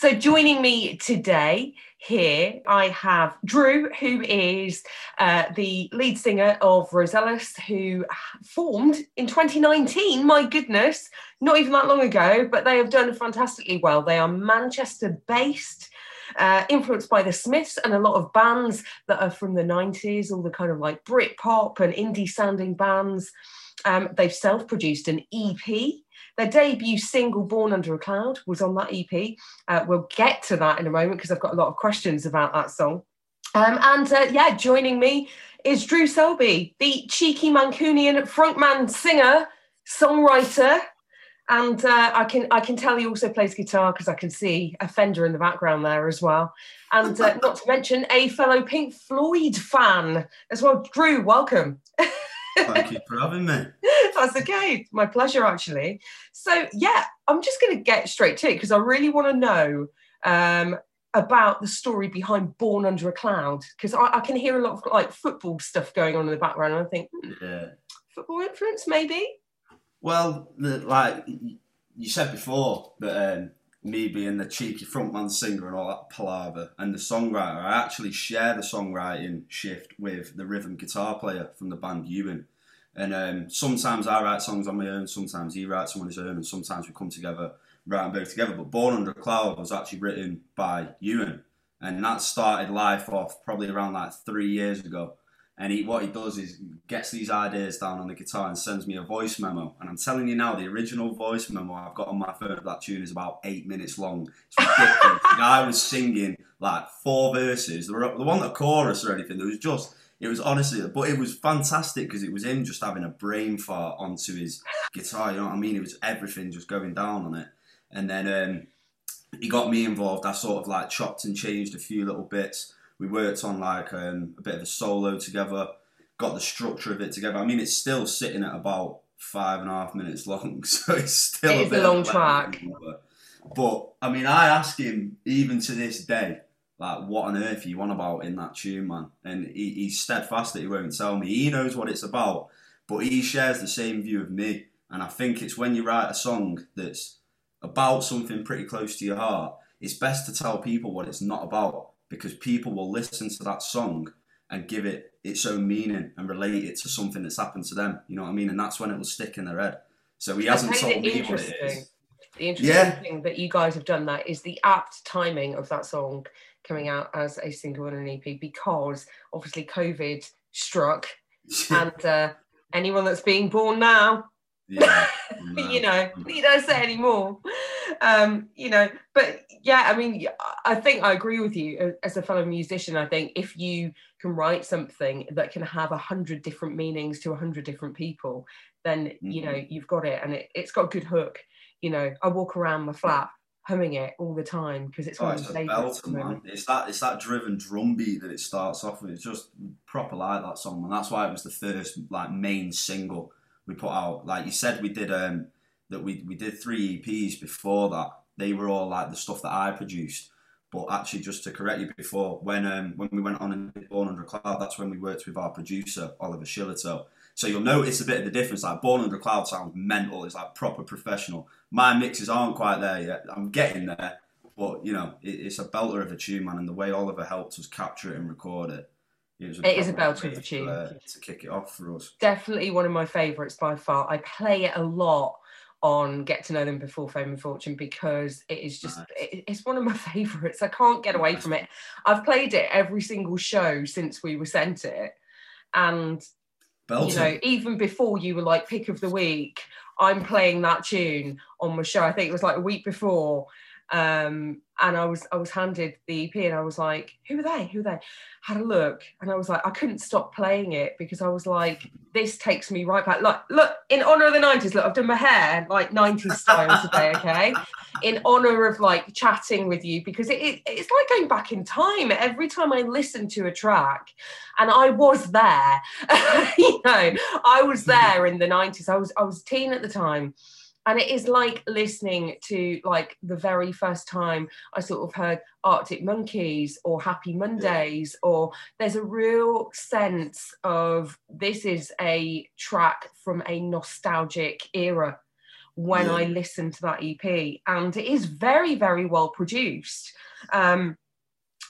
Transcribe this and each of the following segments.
So, joining me today here, I have Drew, who is uh, the lead singer of Rosellas, who formed in 2019. My goodness, not even that long ago, but they have done fantastically well. They are Manchester based. Uh, influenced by the Smiths and a lot of bands that are from the 90s, all the kind of like Britpop and indie sounding bands. Um, they've self produced an EP their debut single, Born Under a Cloud, was on that EP. Uh, we'll get to that in a moment because I've got a lot of questions about that song. Um, and uh, yeah, joining me is Drew Selby, the cheeky Mancunian frontman, singer, songwriter, and uh, I can I can tell he also plays guitar because I can see a Fender in the background there as well, and uh, not to mention a fellow Pink Floyd fan as well. Drew, welcome. Thank you for having me. That's okay. My pleasure, actually. So, yeah, I'm just going to get straight to it because I really want to know um, about the story behind Born Under a Cloud because I, I, can hear a lot of like football stuff going on in the background. And I think, hmm, yeah, football influence, maybe. Well, the, like you said before, that um, me being the cheeky frontman singer and all that palaver, and the songwriter, I actually share the songwriting shift with the rhythm guitar player from the band Ewan. And um, sometimes I write songs on my own, sometimes he writes them on his own, and sometimes we come together, write them both together. But Born Under a Cloud was actually written by Ewan, and that started life off probably around like three years ago. And he, what he does is gets these ideas down on the guitar and sends me a voice memo. And I'm telling you now, the original voice memo I've got on my phone of that tune is about eight minutes long. It's ridiculous. the guy was singing like four verses. There, there wasn't a chorus or anything. There was just, it was honestly, but it was fantastic because it was him just having a brain fart onto his guitar. You know what I mean? It was everything just going down on it. And then um, he got me involved. I sort of like chopped and changed a few little bits we worked on like um, a bit of a solo together, got the structure of it together. I mean, it's still sitting at about five and a half minutes long, so it's still it a, bit a long track. But I mean, I ask him even to this day, like, what on earth are you on about in that tune, man? And he, he's steadfast that he won't tell me. He knows what it's about, but he shares the same view of me. And I think it's when you write a song that's about something pretty close to your heart, it's best to tell people what it's not about because people will listen to that song and give it its own meaning and relate it to something that's happened to them. You know what I mean? And that's when it will stick in their head. So he hasn't told me what it is. The interesting yeah. thing that you guys have done that is the apt timing of that song coming out as a single and an EP because obviously COVID struck and uh, anyone that's being born now yeah, you know, you don't say anymore. Um, you know, but yeah, I mean, I think I agree with you uh, as a fellow musician. I think if you can write something that can have a hundred different meanings to a hundred different people, then mm-hmm. you know you've got it, and it, it's got a good hook. You know, I walk around my flat humming it all the time because it's one oh, of my favourites. It's that it's that driven drum beat that it starts off with. It's just proper like that song, and that's why it was the first like main single we put out. Like you said, we did um, that we we did three EPs before that. They were all like the stuff that I produced. But actually, just to correct you before, when um, when we went on and Born Under a Cloud, that's when we worked with our producer Oliver Shillito. So you'll notice a bit of the difference. Like Born Under a Cloud sounds mental. It's like proper professional. My mixes aren't quite there yet. I'm getting there, but you know, it, it's a belter of a tune, man. And the way Oliver helped us capture it and record it, it, was a it is a belter of a tune. Uh, to kick it off for us. Definitely one of my favourites by far. I play it a lot on Get to Know Them Before Fame and Fortune because it is just, nice. it, it's one of my favourites. I can't get away nice. from it. I've played it every single show since we were sent it. And, Belter. you know, even before you were like pick of the week, I'm playing that tune on my show. I think it was like a week before um, and I was I was handed the EP and I was like, who are they? Who are they? Had a look and I was like, I couldn't stop playing it because I was like, this takes me right back. Like, look, in honor of the 90s, look, I've done my hair like 90s style today, okay? In honor of like chatting with you because it, it, it's like going back in time. Every time I listen to a track, and I was there, you know, I was there in the 90s. I was I was teen at the time and it is like listening to like the very first time I sort of heard Arctic Monkeys or Happy Mondays, or there's a real sense of this is a track from a nostalgic era when yeah. I listen to that EP, and it is very, very well produced. Um,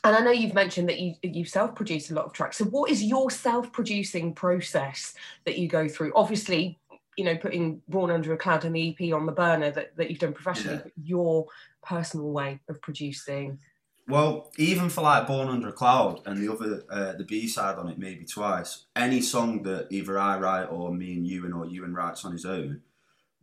and I know you've mentioned that you you self-produce a lot of tracks. So, what is your self-producing process that you go through? Obviously, you know, putting Born Under a Cloud and the EP on the burner that, that you've done professionally, yeah. but your personal way of producing. Well, even for like Born Under a Cloud and the other, uh, the B side on it, maybe twice. Any song that either I write or me and Ewan or Ewan writes on his own,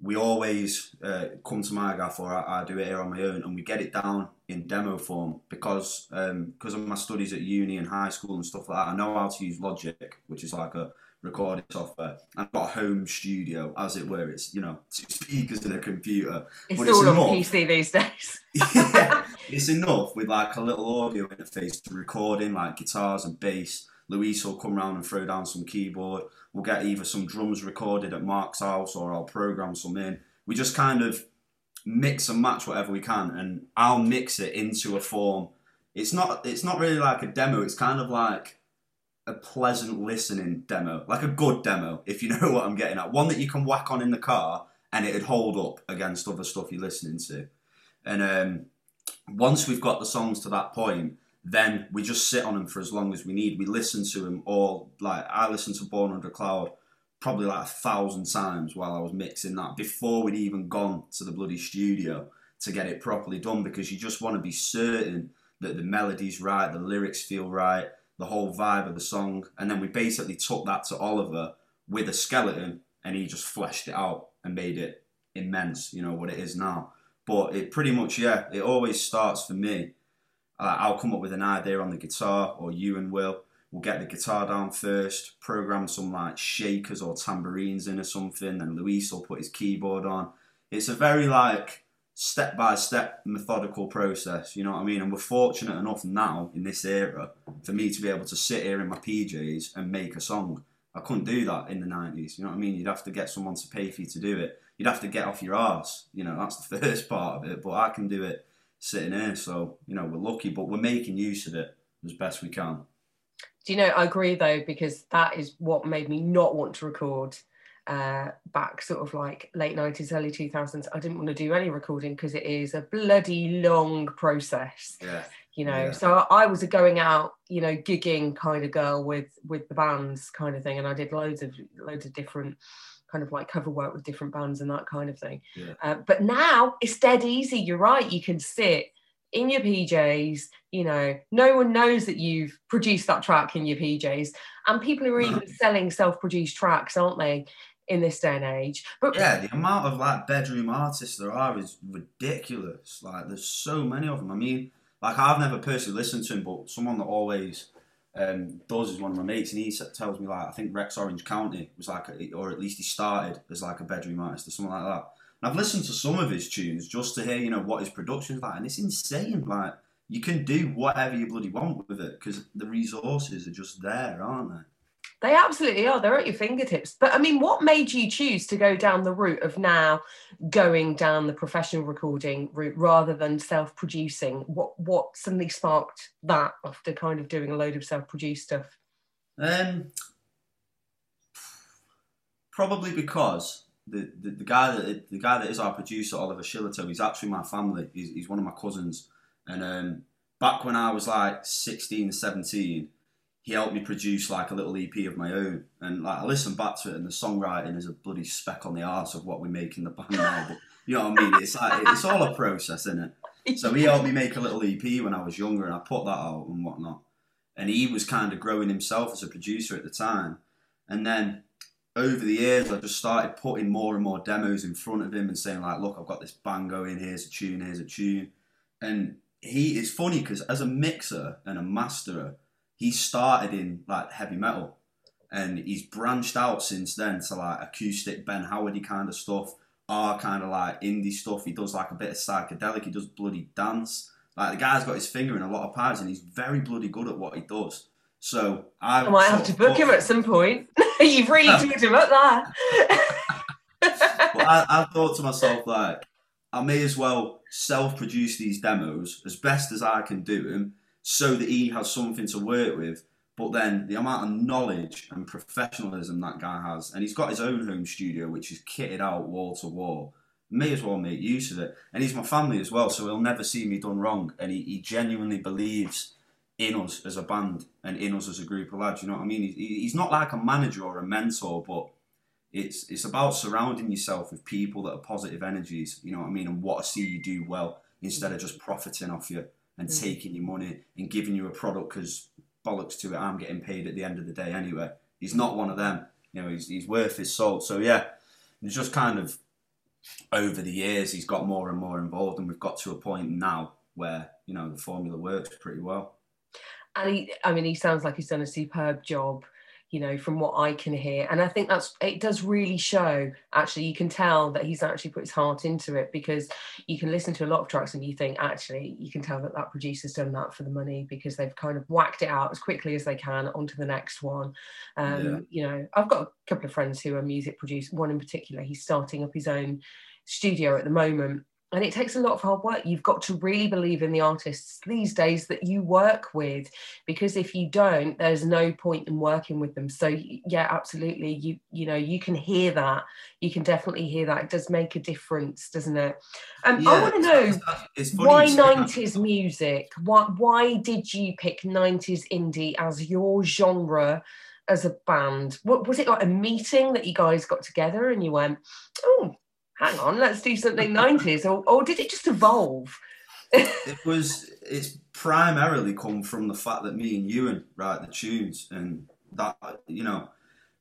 we always uh, come to my gaff or I, I, do it here on my own and we get it down in demo form because um, because of my studies at uni and high school and stuff like that. I know how to use Logic, which is like a recording software. I've got a home studio, as it were. It's you know speakers and a computer. It's all it's on enough. PC these days. yeah, it's enough with like a little audio interface to recording like guitars and bass. Luis will come round and throw down some keyboard. We'll get either some drums recorded at Mark's house or I'll program some in. We just kind of mix and match whatever we can, and I'll mix it into a form. It's not. It's not really like a demo. It's kind of like a pleasant listening demo, like a good demo, if you know what I'm getting at. One that you can whack on in the car and it'd hold up against other stuff you're listening to. And um, once we've got the songs to that point, then we just sit on them for as long as we need. We listen to them all. Like I listened to Born Under Cloud probably like a thousand times while I was mixing that before we'd even gone to the bloody studio to get it properly done because you just want to be certain that the melody's right, the lyrics feel right, the whole vibe of the song. And then we basically took that to Oliver with a skeleton and he just fleshed it out and made it immense, you know, what it is now. But it pretty much, yeah, it always starts for me uh, I'll come up with an idea on the guitar, or Ewan will. We'll get the guitar down first, program some like shakers or tambourines in or something, then Luis will put his keyboard on. It's a very like step by step methodical process, you know what I mean? And we're fortunate enough now in this era for me to be able to sit here in my PJs and make a song. I couldn't do that in the 90s, you know what I mean? You'd have to get someone to pay for you to do it. You'd have to get off your ass. you know, that's the first part of it, but I can do it sitting here. So, you know, we're lucky, but we're making use of it as best we can. Do you know, I agree though, because that is what made me not want to record uh, back sort of like late 90s, early 2000s. I didn't want to do any recording because it is a bloody long process. Yeah. You know, yeah. so I was a going out, you know, gigging kind of girl with with the bands kind of thing, and I did loads of loads of different kind of like cover work with different bands and that kind of thing. Yeah. Uh, but now it's dead easy. You're right. You can sit in your PJs, you know, no one knows that you've produced that track in your PJs. And people are even selling self produced tracks, aren't they? In this day and age. But yeah, the amount of like bedroom artists there are is ridiculous. Like there's so many of them. I mean, like I've never personally listened to him, but someone that always um, does is one of my mates, and he tells me like I think Rex Orange County was like, a, or at least he started as like a bedroom artist or something like that. And I've listened to some of his tunes just to hear you know what his production's like, and it's insane. Like you can do whatever you bloody want with it because the resources are just there, aren't they? They absolutely are. They're at your fingertips. But I mean, what made you choose to go down the route of now going down the professional recording route rather than self-producing? What what suddenly sparked that after kind of doing a load of self-produced stuff? Um, probably because the, the, the guy that the guy that is our producer, Oliver Shillito, he's actually my family. He's, he's one of my cousins. And um, back when I was like 16, 17, he helped me produce like a little EP of my own. And like I listened back to it, and the songwriting is a bloody speck on the arse of what we make in the band now. But you know what I mean? It's like it's all a process, isn't it? So he helped me make a little EP when I was younger, and I put that out and whatnot. And he was kind of growing himself as a producer at the time. And then over the years, I just started putting more and more demos in front of him and saying like, "Look, I've got this bang going. Here's a tune. Here's a tune." And he is funny because as a mixer and a masterer he started in like heavy metal and he's branched out since then to like acoustic Ben Howardy kind of stuff, our kind of like indie stuff. He does like a bit of psychedelic, he does bloody dance. Like the guy's got his finger in a lot of pies and he's very bloody good at what he does. So I, I might have to book him at some point. You've really talked him up there. well, I, I thought to myself like, I may as well self-produce these demos as best as I can do them so that he has something to work with. But then the amount of knowledge and professionalism that guy has, and he's got his own home studio, which is kitted out wall to wall. may as well make use of it. And he's my family as well, so he'll never see me done wrong. And he, he genuinely believes in us as a band and in us as a group of lads. You know what I mean? He, he's not like a manager or a mentor, but it's it's about surrounding yourself with people that are positive energies. You know what I mean? And what I see you do well instead of just profiting off you and mm. taking your money and giving you a product because bollocks to it, I'm getting paid at the end of the day anyway. He's not one of them. You know, he's, he's worth his salt. So yeah, it's just kind of over the years he's got more and more involved, and we've got to a point now where you know the formula works pretty well. And he, I mean, he sounds like he's done a superb job you know from what i can hear. And i think that's it does really show actually you can tell that he's actually put his heart into it because you can listen to a lot of tracks and you think actually you can tell that that producer's done that for the money because they've kind of whacked it out as quickly as they can onto the next one. Um, yeah. you know i've got a couple of friends who are music producers one in particular he's starting up his own studio at the moment and it takes a lot of hard work. You've got to really believe in the artists these days that you work with because if you don't there's no point in working with them. So yeah absolutely you you know you can hear that. You can definitely hear that. It does make a difference doesn't it? Um, yeah, i want to know why 90s music? Why why did you pick 90s indie as your genre as a band? What was it like a meeting that you guys got together and you went oh hang on, let's do something 90s, or, or did it just evolve? it was, it's primarily come from the fact that me and Ewan write the tunes, and that, you know,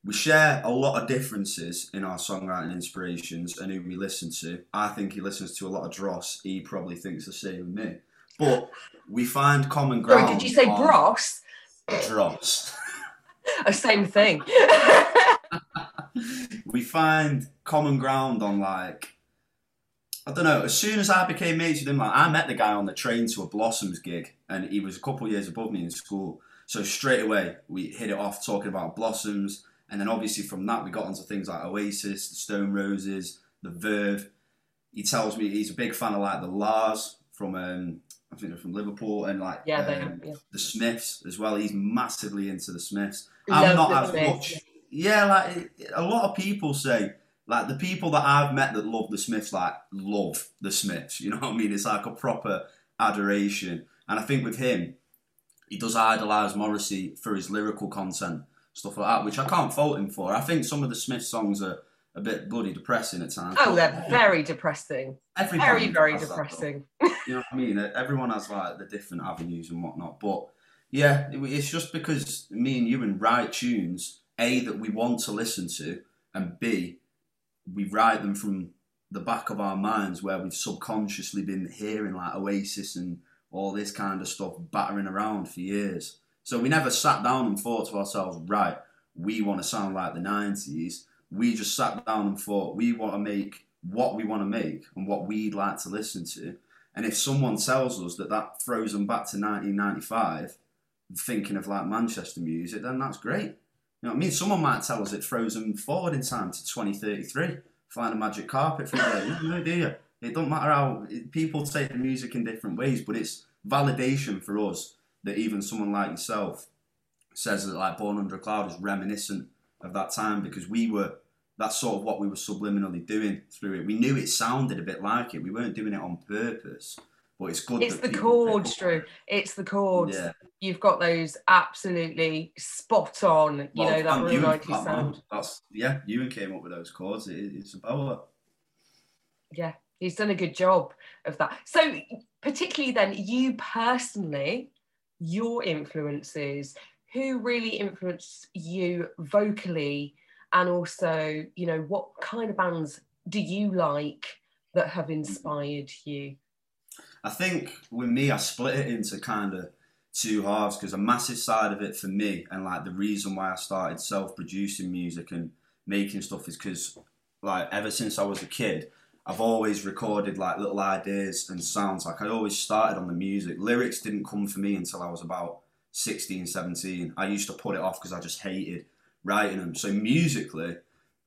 we share a lot of differences in our songwriting inspirations and who we listen to. I think he listens to a lot of Dross. He probably thinks the same with me. But we find common ground. Sorry, did you say Bros? Dross. a oh, same thing. we find common ground on like I don't know. As soon as I became mates with him, like I met the guy on the train to a Blossoms gig, and he was a couple years above me in school. So straight away we hit it off talking about Blossoms, and then obviously from that we got onto things like Oasis, the Stone Roses, the Verve. He tells me he's a big fan of like the La's from um, I think they're from Liverpool, and like yeah, um, yeah. the Smiths as well. He's massively into the Smiths. Love I'm not as Smiths. much yeah, like a lot of people say, like the people that I've met that love the Smiths, like love the Smiths. You know what I mean? It's like a proper adoration. And I think with him, he does idolise Morrissey for his lyrical content, stuff like that, which I can't fault him for. I think some of the Smiths songs are a bit bloody depressing at times. Oh, they're very depressing. very, very depressing. You know what I mean? Everyone has like the different avenues and whatnot, but yeah, it's just because me and Ewan write tunes a, that we want to listen to, and B, we write them from the back of our minds where we've subconsciously been hearing like Oasis and all this kind of stuff battering around for years. So we never sat down and thought to ourselves, right, we want to sound like the 90s. We just sat down and thought, we want to make what we want to make and what we'd like to listen to. And if someone tells us that that throws them back to 1995, thinking of like Manchester music, then that's great know what I mean? Someone might tell us it it's frozen forward in time to 2033, flying a magic carpet through there. You no idea. It don't matter how people take the music in different ways, but it's validation for us that even someone like yourself says that like Born Under a Cloud is reminiscent of that time because we were that's sort of what we were subliminally doing through it. We knew it sounded a bit like it. We weren't doing it on purpose. But it's good. It's the chords, Drew. It's the chords. Yeah. You've got those absolutely spot on. You well, know that real ninety sound. That's yeah. Ewan came up with those chords. It, it's a power. Yeah, he's done a good job of that. So, particularly then, you personally, your influences, who really influenced you vocally, and also, you know, what kind of bands do you like that have mm. inspired you? I think with me, I split it into kind of two halves because a massive side of it for me, and like the reason why I started self-producing music and making stuff is because, like, ever since I was a kid, I've always recorded like little ideas and sounds. Like I always started on the music. Lyrics didn't come for me until I was about 16, 17. I used to put it off because I just hated writing them. So musically,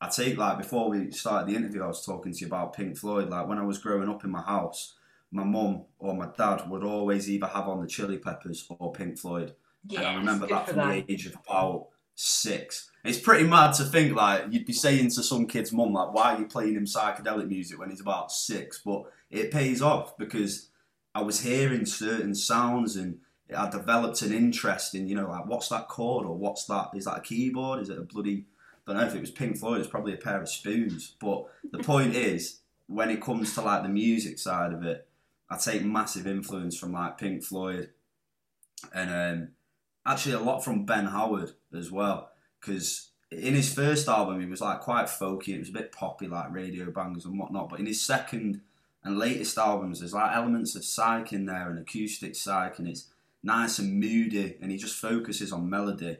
I take like before we started the interview, I was talking to you about Pink Floyd. Like when I was growing up in my house, my mum or my dad would always either have on the Chili Peppers or Pink Floyd. And I remember that from that. the age of about six. It's pretty mad to think like you'd be saying to some kid's mum like, "Why are you playing him psychedelic music when he's about six? But it pays off because I was hearing certain sounds and I developed an interest in you know like what's that chord or what's that? Is that a keyboard? Is it a bloody? I don't know if it was Pink Floyd. It's probably a pair of spoons. But the point is, when it comes to like the music side of it, I take massive influence from like Pink Floyd and um, actually a lot from Ben Howard as well. Because in his first album, he was like quite folky. It was a bit poppy, like radio bangers and whatnot. But in his second and latest albums, there's like elements of psych in there and acoustic psych, and it's nice and moody. And he just focuses on melody.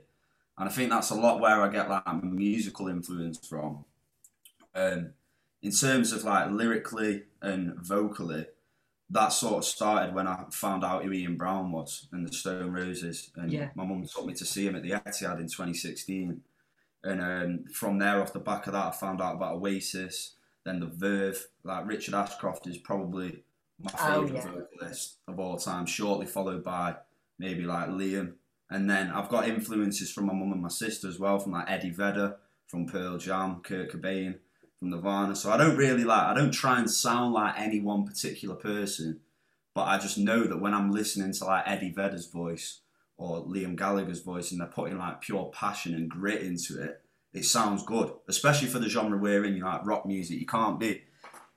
And I think that's a lot where I get like musical influence from. Um, in terms of like lyrically and vocally, that sort of started when I found out who Ian Brown was and the Stone Roses. And yeah. my mum took me to see him at the Etihad in 2016. And um, from there, off the back of that, I found out about Oasis, then the Verve. Like Richard Ashcroft is probably my favourite oh, yeah. vocalist of all time, shortly followed by maybe like Liam. And then I've got influences from my mum and my sister as well, from like Eddie Vedder, from Pearl Jam, Kurt Cobain from Nirvana. So I don't really like, I don't try and sound like any one particular person, but I just know that when I'm listening to like Eddie Vedder's voice or Liam Gallagher's voice and they're putting like pure passion and grit into it, it sounds good. Especially for the genre we're in, you know, like rock music. You can't be,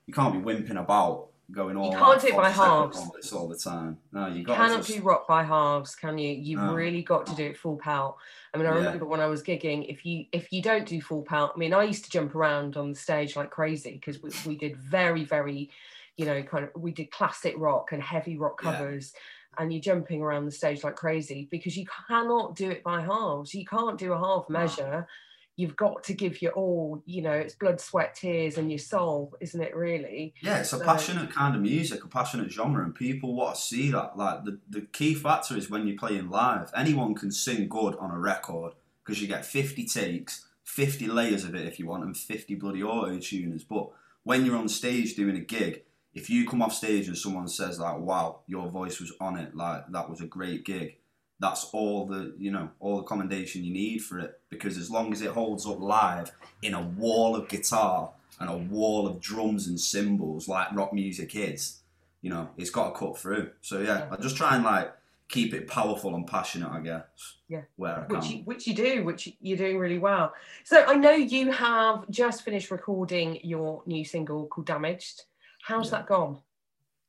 you can't be wimping about going all. You can't do it by halves all the time. No, you, you cannot just... do rock by halves, can you? You've no. really got to do it full pelt. I mean, I remember when I was gigging, if you if you don't do full pelt, I mean, I used to jump around on the stage like crazy because we, we did very very, you know, kind of we did classic rock and heavy rock covers. Yeah and you're jumping around the stage like crazy because you cannot do it by halves. You can't do a half measure you've got to give your all you know it's blood sweat tears and your soul isn't it really? Yeah it's a so, passionate kind of music a passionate genre and people want to see that. Like the, the key factor is when you're playing live anyone can sing good on a record because you get 50 takes 50 layers of it if you want and 50 bloody auto tuners but when you're on stage doing a gig if you come off stage and someone says like wow your voice was on it like that was a great gig that's all the you know all the commendation you need for it because as long as it holds up live in a wall of guitar and a wall of drums and cymbals like rock music is you know it's got to cut through. So yeah i just try and like keep it powerful and passionate i guess yeah. where I which you, which you do which you're doing really well. So i know you have just finished recording your new single called damaged. How's yeah. that gone?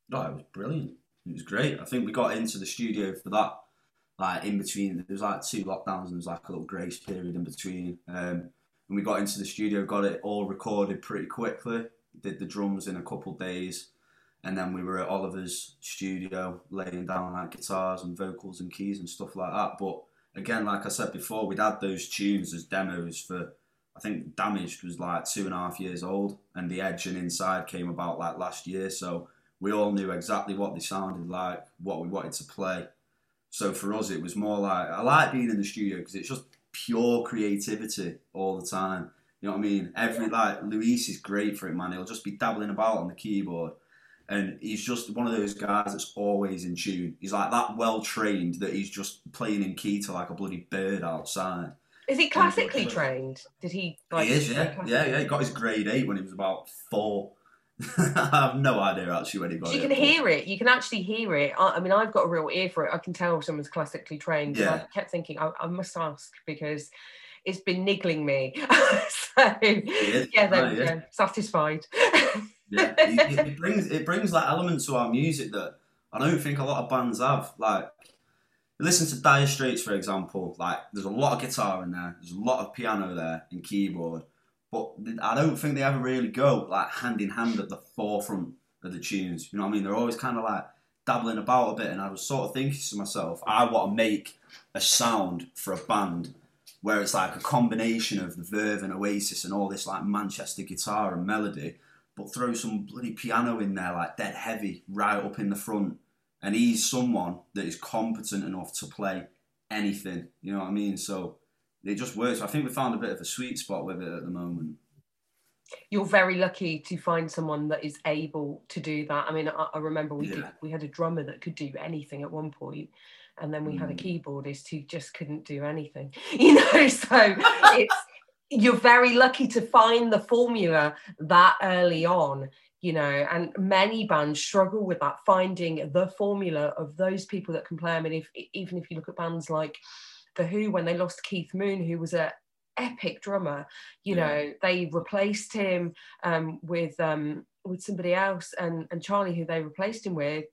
No it was brilliant. It was great. I think we got into the studio for that like in between. There was like two lockdowns and there was like a little grace period in between. Um, and we got into the studio, got it all recorded pretty quickly. Did the drums in a couple days, and then we were at Oliver's studio laying down like guitars and vocals and keys and stuff like that. But again, like I said before, we'd had those tunes as demos for. I think Damaged was like two and a half years old, and The Edge and Inside came about like last year. So we all knew exactly what they sounded like, what we wanted to play, so for us, it was more like I like being in the studio because it's just pure creativity all the time. You know what I mean? Every like Luis is great for it, man. He'll just be dabbling about on the keyboard, and he's just one of those guys that's always in tune. He's like that well trained that he's just playing in key to like a bloody bird outside. Is he classically trained? Did he? Like, he is, yeah, yeah, yeah. He got his grade eight when he was about four. I have no idea actually when he got you it. You can hear it. You can actually hear it. I, I, mean, I've got a real ear for it. I can tell if someone's classically trained. Yeah. I kept thinking, I, I must ask because it's been niggling me. so yeah, there we go. Satisfied. yeah, it, it, brings it brings that element to our music that I don't think a lot of bands have. Like, listen to Dire Straits for example. Like, there's a lot of guitar in there. There's a lot of piano there and keyboard but I don't think they ever really go like hand in hand at the forefront of the tunes. You know what I mean? They're always kind of like dabbling about a bit, and I was sort of thinking to myself, I want to make a sound for a band where it's like a combination of the Verve and Oasis and all this like Manchester guitar and melody, but throw some bloody piano in there, like dead heavy, right up in the front. And he's someone that is competent enough to play anything. You know what I mean? So it just works. I think we found a bit of a sweet spot with it at the moment. you're very lucky to find someone that is able to do that. I mean, I, I remember we Yeah. did, we had a drummer that could do anything at one point, and then we had a Mm. keyboardist who just couldn't do anything. You know, so it's you're very lucky to find the formula that early on. You know, and many bands struggle with that, finding the formula of those people that can play. I mean, if even if you look at bands like the Who, when they lost Keith Moon, who was a epic drummer, you Yeah. know, they replaced him um, with um, with somebody else, and and Charlie, who they replaced him with,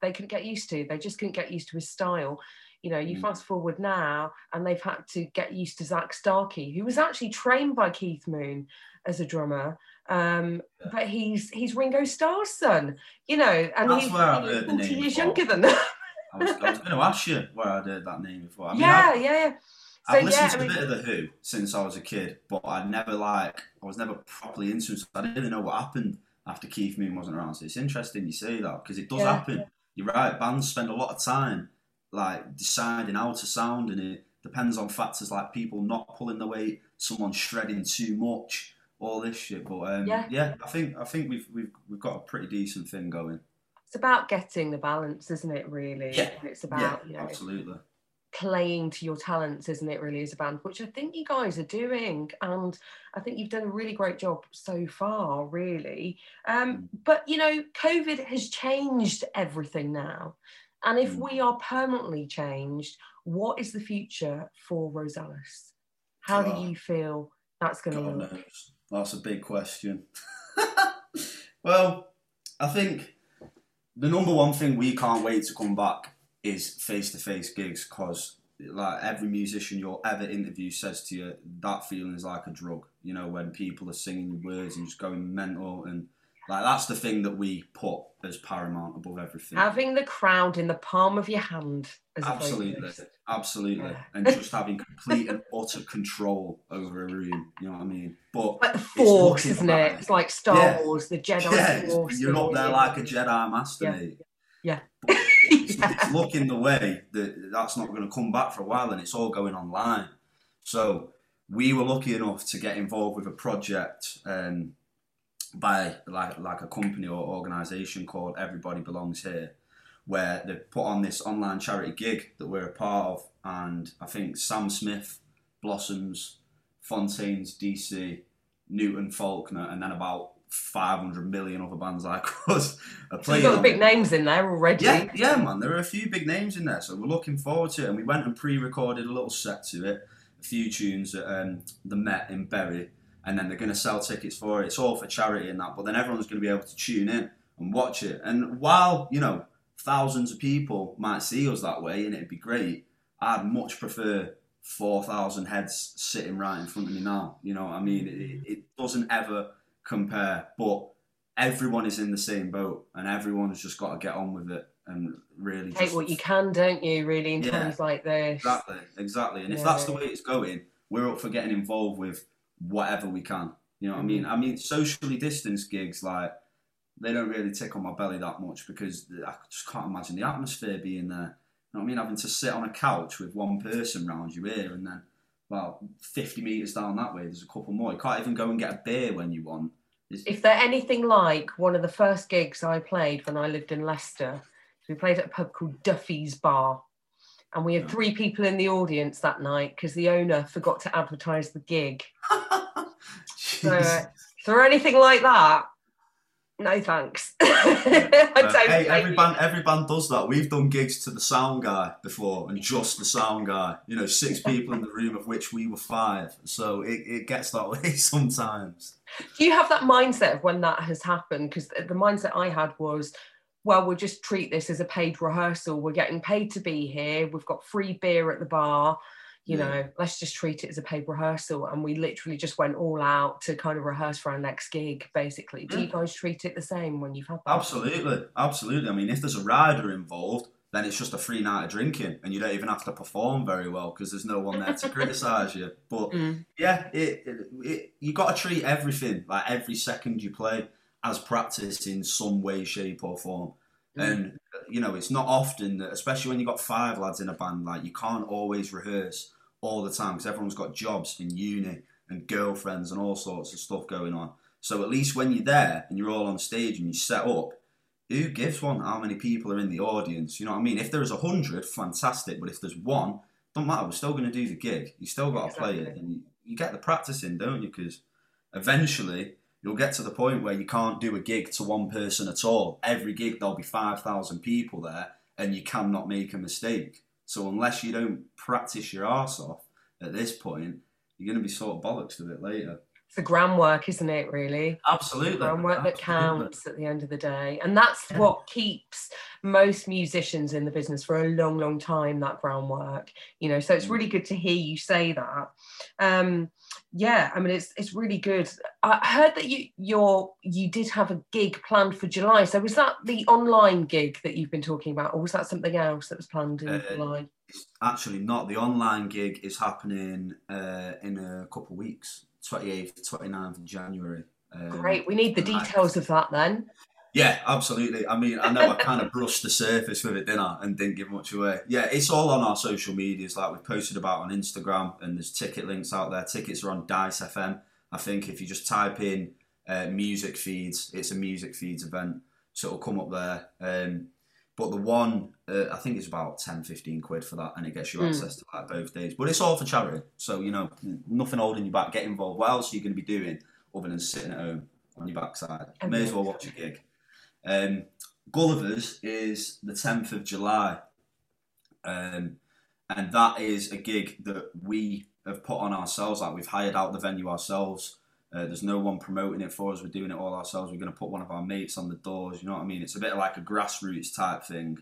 they couldn't get used to. They just couldn't get used to his style. You know, you Mm. fast forward now, and they've had to get used to Zak Starkey, who was actually trained by Keith Moon as a drummer. Um, Yeah. but he's he's Ringo Starr's son, you know, and That's he's where I've you know, heard the 40 years before. younger than that. I was, I was going to ask you where I'd heard that name before. I mean, yeah, I've, yeah, yeah. So I've listened yeah, to I mean, a bit of the Who since I was a kid, but I never like I was never properly into it. So I didn't really know what happened after Keith Moon wasn't around. So it's interesting you say that because it does Yeah. happen. You're right. Bands spend a lot of time like deciding how to sound, and it depends on factors like people not pulling the weight, someone shredding too much, all this shit. But um, Yeah. yeah. I think I think we've we've we've got a pretty decent thing going. About getting the balance, isn't it? Really, Yeah. It's yeah, about you know absolutely. playing to your talents, isn't it? Really, as a band, which I think you guys are doing, and I think you've done a really great job so far. Really, um, but you know, COVID has changed everything now, and if Mm. we are permanently changed, what is the future for Rosellas? How Oh. do you feel that's going to look? knows. That's a big question. well, I think the number one thing we can't wait to come back is face to face gigs because like every musician you'll ever interview says to you that feeling is like a drug. You know when people are singing words and just going mental and like that's the thing that we put as paramount above everything. Having the crowd in the palm of your hand, as Absolutely, absolutely, Yeah. and just having complete and utter control over a room. You know what I mean? But Like the Force, isn't it? It's like Star Yeah. Wars, the Jedi yeah, Force. you're up there like a? Jedi master, Yeah. mate. Yeah. It's, Yeah. it's looking the way that that's not going to come back for a while, and it's all going online. So we were lucky enough to get involved with a project um, by like like a company or organisation called Everybody Belongs Here, where they put on this online charity gig that we're a part of, and I think Sam Smith, Blossoms, Fontaines, DC, Newton, Faulkner, and then about 500 million other bands like us are So playing. you've got big it. names in there already. Yeah, yeah, man. There are a few big names in there, so we're looking forward to it. And we went and pre-recorded a little set to it, a few tunes at um, the Met in Bury, and then they're going to sell tickets for it. It's all for charity and that, but then everyone's going to be able to tune in and watch it. And while you know thousands of people might see us that way, and it'd be great, I'd much prefer. 4,000 heads sitting right in front of me now. You know what I mean? It, mm. it doesn't ever compare, but everyone is in the same boat and everyone's just got to get on with it and really Take what you can, don't you, really, in Yeah. times like this? exactly exactly and if that's the way it's going we're up for getting involved with whatever we can you know what i mean? Mm-hmm. I mean socially distanced gigs like they don't really tick on my belly that much because i just can't imagine the atmosphere being there. You know what i mean? Having to sit on a couch with one person round you here and then well 50 meters down that way there's a couple more. You can't even go and get a beer when you want. It's- If they're anything like one of the first gigs I played when I lived in Leicester, we played at a pub called Duffy's Bar. And we had three people in the audience that night because the owner forgot to advertise the gig. So, Jesus. if they're anything like that, no thanks. Hey, every band, every band does that. We've done gigs to the sound guy before, and just the sound guy. You know, six people in the room, of which we were five. So it, it gets that way sometimes. Do you have that mindset of when that has happened? Because the mindset I had was, well, we'll just treat this as a paid rehearsal. We're getting paid to be here. We've got free beer at the bar. You Yeah. know, let's just treat it as a paid rehearsal. And we literally just went all out to kind of rehearse for our next gig, basically. Do you guys treat it the same when you've had that? Absolutely, absolutely. I mean, if there's a rider involved, then it's just a free night of drinking, and you don't even have to perform very well because there's no one there to criticise you. But Mm. yeah, it, it, it you got to treat everything like every second you play as practice in some way, shape, or form. Mm. And you know, it's not often that, especially when you've got five lads in a band, like you can't always rehearse all the time because everyone's got jobs in uni and girlfriends and all sorts of stuff going on. So at least when you're there and you're all on stage and you set up, who gives one how many people are in the audience? You know what I mean? If there's a hundred, fantastic. But if there's one, don't matter. We're still going to do the gig. You still got to exactly. play it, and you, you get the practice in, don't you? Because eventually you'll get to the point where you can't do a gig to one person at all. Every gig there'll be five thousand people there, and you cannot make a mistake. So unless you don't practice your arse off at this point, you're going to be sort of bollocks to it later It's the groundwork, isn't it? Really, absolutely. The groundwork absolutely. that counts at the end of the day, and that's yeah. what keeps most musicians in the business for a long, long time. That groundwork, you know. So it's mm. really good to hear you say that. Um, yeah, I mean, it's it's really good. I heard that you your you did have a gig planned for July. So was that the online gig that you've been talking about, or was that something else that was planned in uh, July? Actually, not. The online gig is happening uh, in a couple of weeks. 28th, 29th of January. Um, Great. We need the details I, of that then. Yeah, absolutely. I mean, I know I kind of brushed the surface with it, didn't I? And didn't give much away. Yeah, it's all on our social medias. Like we've posted about on Instagram, and there's ticket links out there. Tickets are on Dice FM. I think if you just type in uh, music feeds, it's a music feeds event, so it'll come up there. Um, but the one, uh, I think it's about 10, 15 quid for that, and it gets you mm. access to like both days. But it's all for charity, so you know nothing holding you back. Get involved. What else are you going to be doing other than sitting at home on your backside? May as well watch a gig. Um, Gulliver's is the 10th of July, um, and that is a gig that we have put on ourselves. Like we've hired out the venue ourselves. Uh, there's no one promoting it for us. We're doing it all ourselves. We're going to put one of our mates on the doors. You know what I mean? It's a bit like a grassroots type thing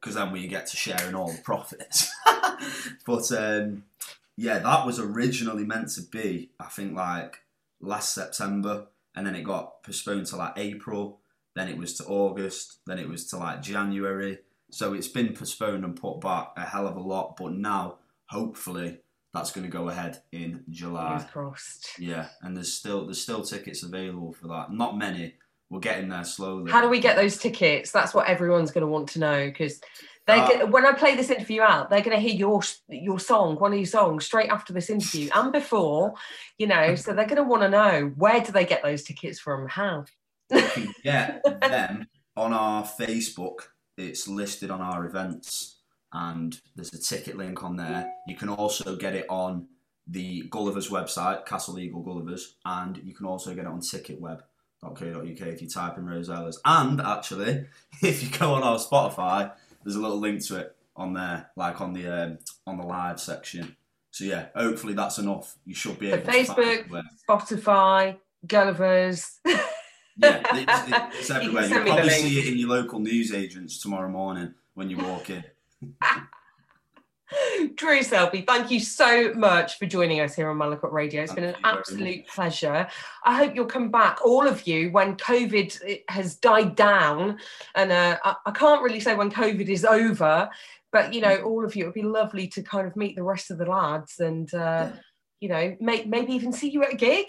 because then we get to share in all the profits. but um, yeah, that was originally meant to be, I think, like last September, and then it got postponed to like April. Then it was to August. Then it was to like January. So it's been postponed and put back a hell of a lot. But now, hopefully, that's going to go ahead in July. crossed. Yeah, and there's still there's still tickets available for that. Not many. We're getting there slowly. How do we get those tickets? That's what everyone's going to want to know because they uh, when I play this interview out, they're going to hear your your song, one of your songs, straight after this interview and before, you know. So they're going to want to know where do they get those tickets from? How? Yeah, them on our Facebook. It's listed on our events and there's a ticket link on there. You can also get it on the Gulliver's website, Castle Eagle Gulliver's, and you can also get it on ticketweb.co.uk if you type in Rosellas. And actually, if you go on our Spotify, there's a little link to it on there, like on the um, on the live section. So yeah, hopefully that's enough. You should be able. Facebook, Spotify, Gulliver's. yeah, it's, it's everywhere. You will probably see it in your local newsagents tomorrow morning when you walk in. Drew Selby, thank you so much for joining us here on Malacot Radio. It's thank been an absolute pleasure. I hope you'll come back, all of you, when COVID has died down. And uh, I, can't really say when COVID is over, but you know, all of you, it would be lovely to kind of meet the rest of the lads and, uh, yeah. you know, may, maybe even see you at a gig.